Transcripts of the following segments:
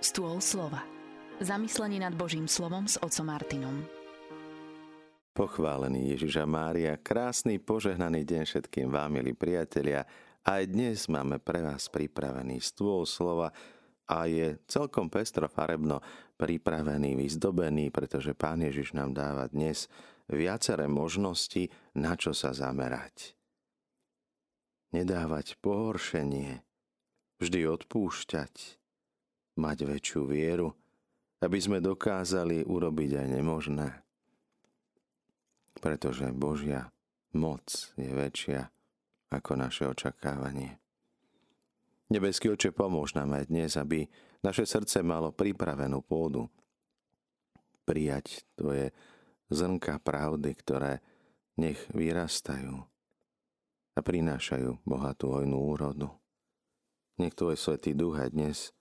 Stôl slova. Zamyslenie nad Božím slovom s otcom Martinom. Pochválený Ježiša Mária, krásny požehnaný deň všetkým vám, milí priatelia. Aj dnes máme pre vás pripravený stôl slova a je celkom pestro farebno pripravený, vyzdobený, pretože Pán Ježiš nám dáva dnes viaceré možnosti, na čo sa zamerať. Nedávať pohoršenie, vždy odpúšťať, mať väčšiu vieru, aby sme dokázali urobiť aj nemožné. Pretože Božia moc je väčšia ako naše očakávanie. Nebeský oče, pomôž nám aj dnes, aby naše srdce malo pripravenú pôdu prijať Tvoje zrnka pravdy, ktoré nech vyrastajú a prinášajú bohatú hojnú úrodu. Nech Tvoj Svetý Duch aj dnes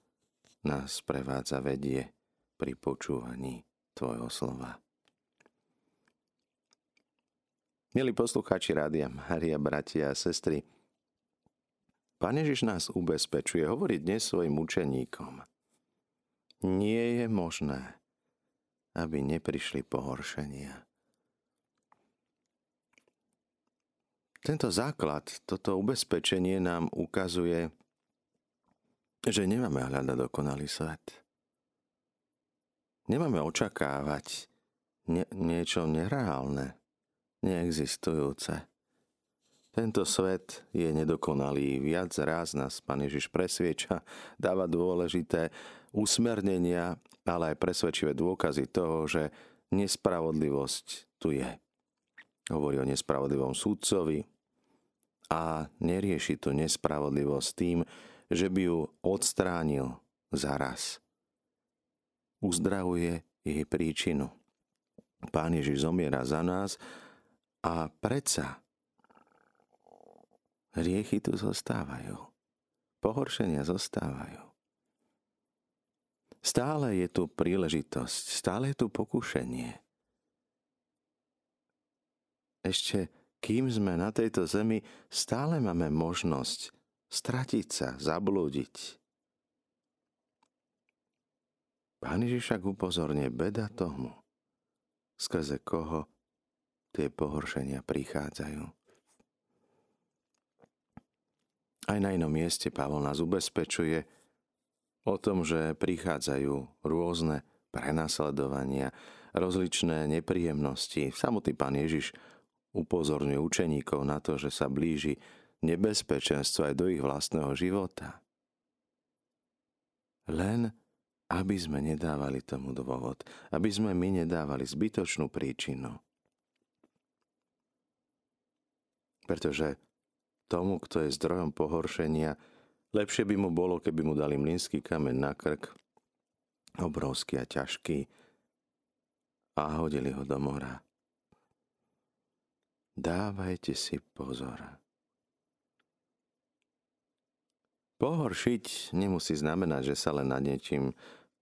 nás prevádza vedie pri počúvaní Tvojho slova. Milí poslucháči Rádia Maria, bratia a sestry, Pán Ježiš nás ubezpečuje, hovorí dnes svojim učeníkom. Nie je možné, aby neprišli pohoršenia. Tento základ, toto ubezpečenie nám ukazuje, že nemáme hľadať dokonalý svet. Nemáme očakávať nie, niečo nereálne, neexistujúce. Tento svet je nedokonalý. Viac raz nás Pán Ježiš presvieča, dáva dôležité usmernenia, ale aj presvedčivé dôkazy toho, že nespravodlivosť tu je. Hovorí o nespravodlivom súdcovi a nerieši tú nespravodlivosť tým, že by ju odstránil zaraz. Uzdravuje jej príčinu. Pán Ježiš zomiera za nás a predsa hriechy tu zostávajú. Pohoršenia zostávajú. Stále je tu príležitosť, stále je tu pokušenie. Ešte kým sme na tejto zemi, stále máme možnosť stratiť sa, zablúdiť. Pán Ježiš však upozorne beda tomu, skrze koho tie pohoršenia prichádzajú. Aj na inom mieste Pavol nás ubezpečuje o tom, že prichádzajú rôzne prenasledovania, rozličné nepríjemnosti. Samotný pán Ježiš upozorňuje učeníkov na to, že sa blíži nebezpečenstvo aj do ich vlastného života. Len aby sme nedávali tomu dôvod, aby sme my nedávali zbytočnú príčinu. Pretože tomu, kto je zdrojom pohoršenia, lepšie by mu bolo, keby mu dali mlynský kameň na krk, obrovský a ťažký, a hodili ho do mora. Dávajte si pozor. Pohoršiť nemusí znamenať, že sa len nad niečím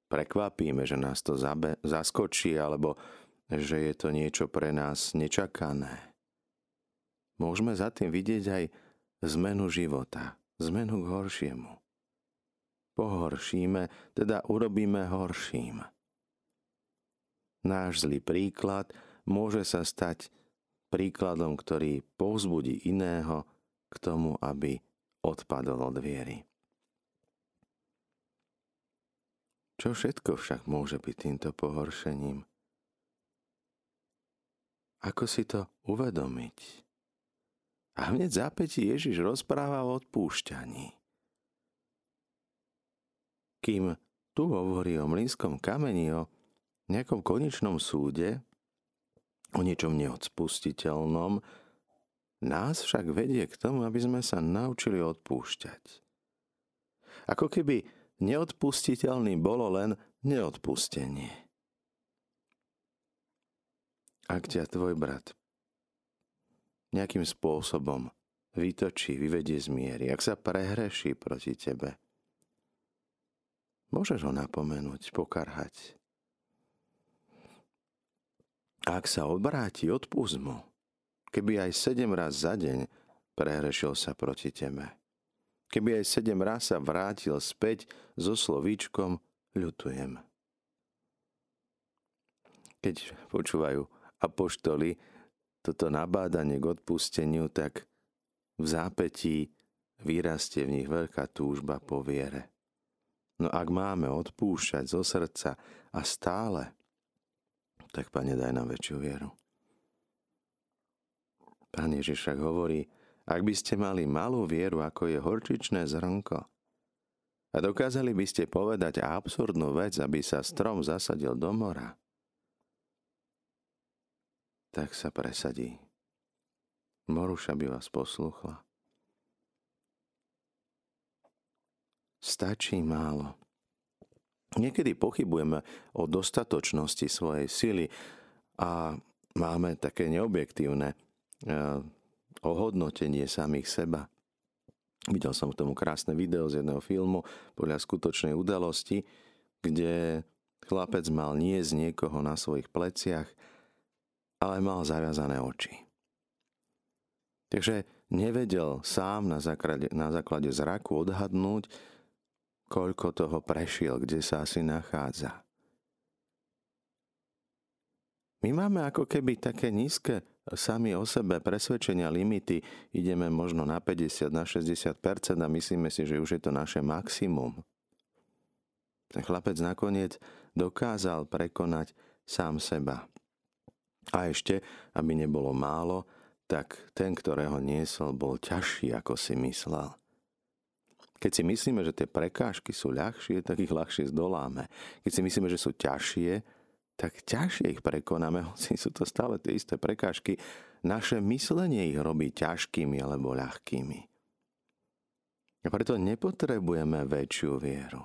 prekvapíme, že nás to zabe, zaskočí alebo že je to niečo pre nás nečakané. Môžeme za tým vidieť aj zmenu života, zmenu k horšiemu. Pohoršíme, teda urobíme horším. Náš zlý príklad môže sa stať príkladom, ktorý povzbudí iného k tomu, aby odpadol od viery. Čo všetko však môže byť týmto pohoršením? Ako si to uvedomiť? A hneď zápäti Ježiš rozpráva o odpúšťaní. Kým tu hovorí o mlínskom kameni, o nejakom konečnom súde, o niečom neodspustiteľnom, nás však vedie k tomu, aby sme sa naučili odpúšťať. Ako keby Neodpustiteľný bolo len neodpustenie. Ak ťa tvoj brat nejakým spôsobom vytočí, vyvedie z miery, ak sa prehreší proti tebe, môžeš ho napomenúť, pokarhať. Ak sa obráti, odpust mu. Keby aj sedem raz za deň prehrešil sa proti tebe. Keby aj sedem raz sa vrátil späť so slovíčkom ľutujem. Keď počúvajú apoštoli toto nabádanie k odpusteniu, tak v zápetí vyrastie v nich veľká túžba po viere. No ak máme odpúšťať zo srdca a stále, tak Pane, daj nám väčšiu vieru. Pán Ježiš však hovorí, ak by ste mali malú vieru, ako je horčičné zrnko, a dokázali by ste povedať absurdnú vec, aby sa strom zasadil do mora, tak sa presadí. Moruša by vás posluchla. Stačí málo. Niekedy pochybujeme o dostatočnosti svojej sily a máme také neobjektívne ohodnotenie samých seba. Videl som k tomu krásne video z jedného filmu podľa skutočnej udalosti, kde chlapec mal nie z niekoho na svojich pleciach, ale mal zaviazané oči. Takže nevedel sám na základe, na základe zraku odhadnúť, koľko toho prešiel, kde sa asi nachádza. My máme ako keby také nízke sami o sebe presvedčenia limity, ideme možno na 50, na 60 a myslíme si, že už je to naše maximum. Ten chlapec nakoniec dokázal prekonať sám seba. A ešte, aby nebolo málo, tak ten, ktorého niesol, bol ťažší, ako si myslel. Keď si myslíme, že tie prekážky sú ľahšie, tak ich ľahšie zdoláme. Keď si myslíme, že sú ťažšie, tak ťažšie ich prekonáme, hoci sú to stále tie isté prekážky. Naše myslenie ich robí ťažkými alebo ľahkými. A preto nepotrebujeme väčšiu vieru.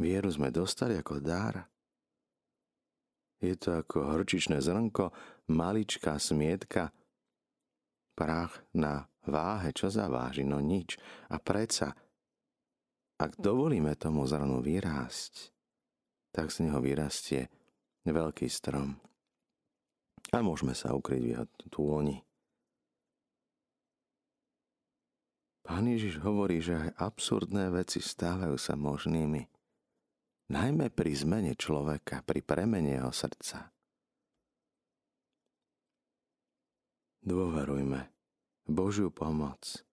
Vieru sme dostali ako dar. Je to ako horčičné zrnko, maličká smietka, prach na váhe, čo zaváži? No nič. A predsa, ak dovolíme tomu zrnu vyrásť, tak z neho vyrastie veľký strom. A môžeme sa ukryť v túni. Pán Ježiš hovorí, že aj absurdné veci stávajú sa možnými najmä pri zmene človeka, pri premene jeho srdca. Dôverujme Božiu pomoc.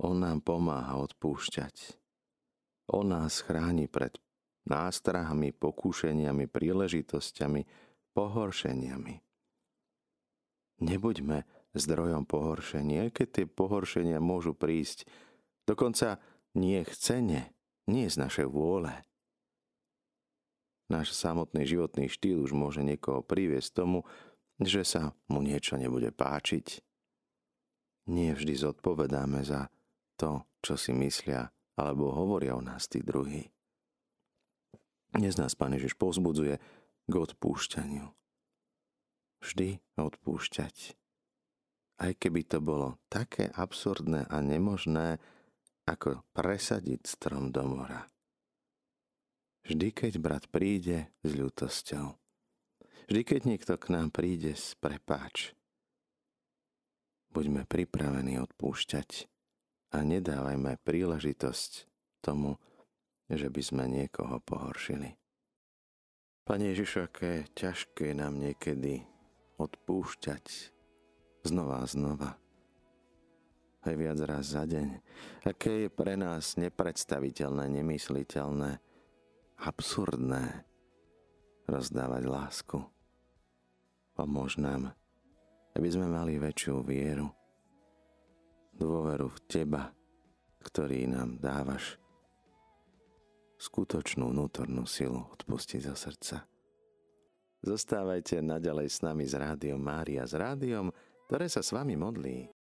On nám pomáha odpúšťať. On nás chráni pred nástrahami, pokúšeniami, príležitosťami, pohoršeniami. Nebuďme zdrojom pohoršenia, keď tie pohoršenia môžu prísť dokonca nie chcene, nie z našej vôle, Náš samotný životný štýl už môže niekoho priviesť tomu, že sa mu niečo nebude páčiť. Nie vždy zodpovedáme za to, čo si myslia alebo hovoria o nás tí druhí. Dnes nás Pán Ježiš povzbudzuje k odpúšťaniu. Vždy odpúšťať. Aj keby to bolo také absurdné a nemožné, ako presadiť strom do mora. Vždy, keď brat príde s ľutosťou. Vždy, keď niekto k nám príde s prepáč. Buďme pripravení odpúšťať a nedávajme príležitosť tomu, že by sme niekoho pohoršili. Pane Ježišu, aké ťažké nám niekedy odpúšťať znova a znova. Aj viac raz za deň. Aké je pre nás nepredstaviteľné, nemysliteľné, absurdné rozdávať lásku. Pomôž nám, aby sme mali väčšiu vieru, dôveru v Teba, ktorý nám dávaš skutočnú vnútornú silu odpustiť zo srdca. Zostávajte naďalej s nami s Rádiom Mária, s rádiom, ktoré sa s vami modlí.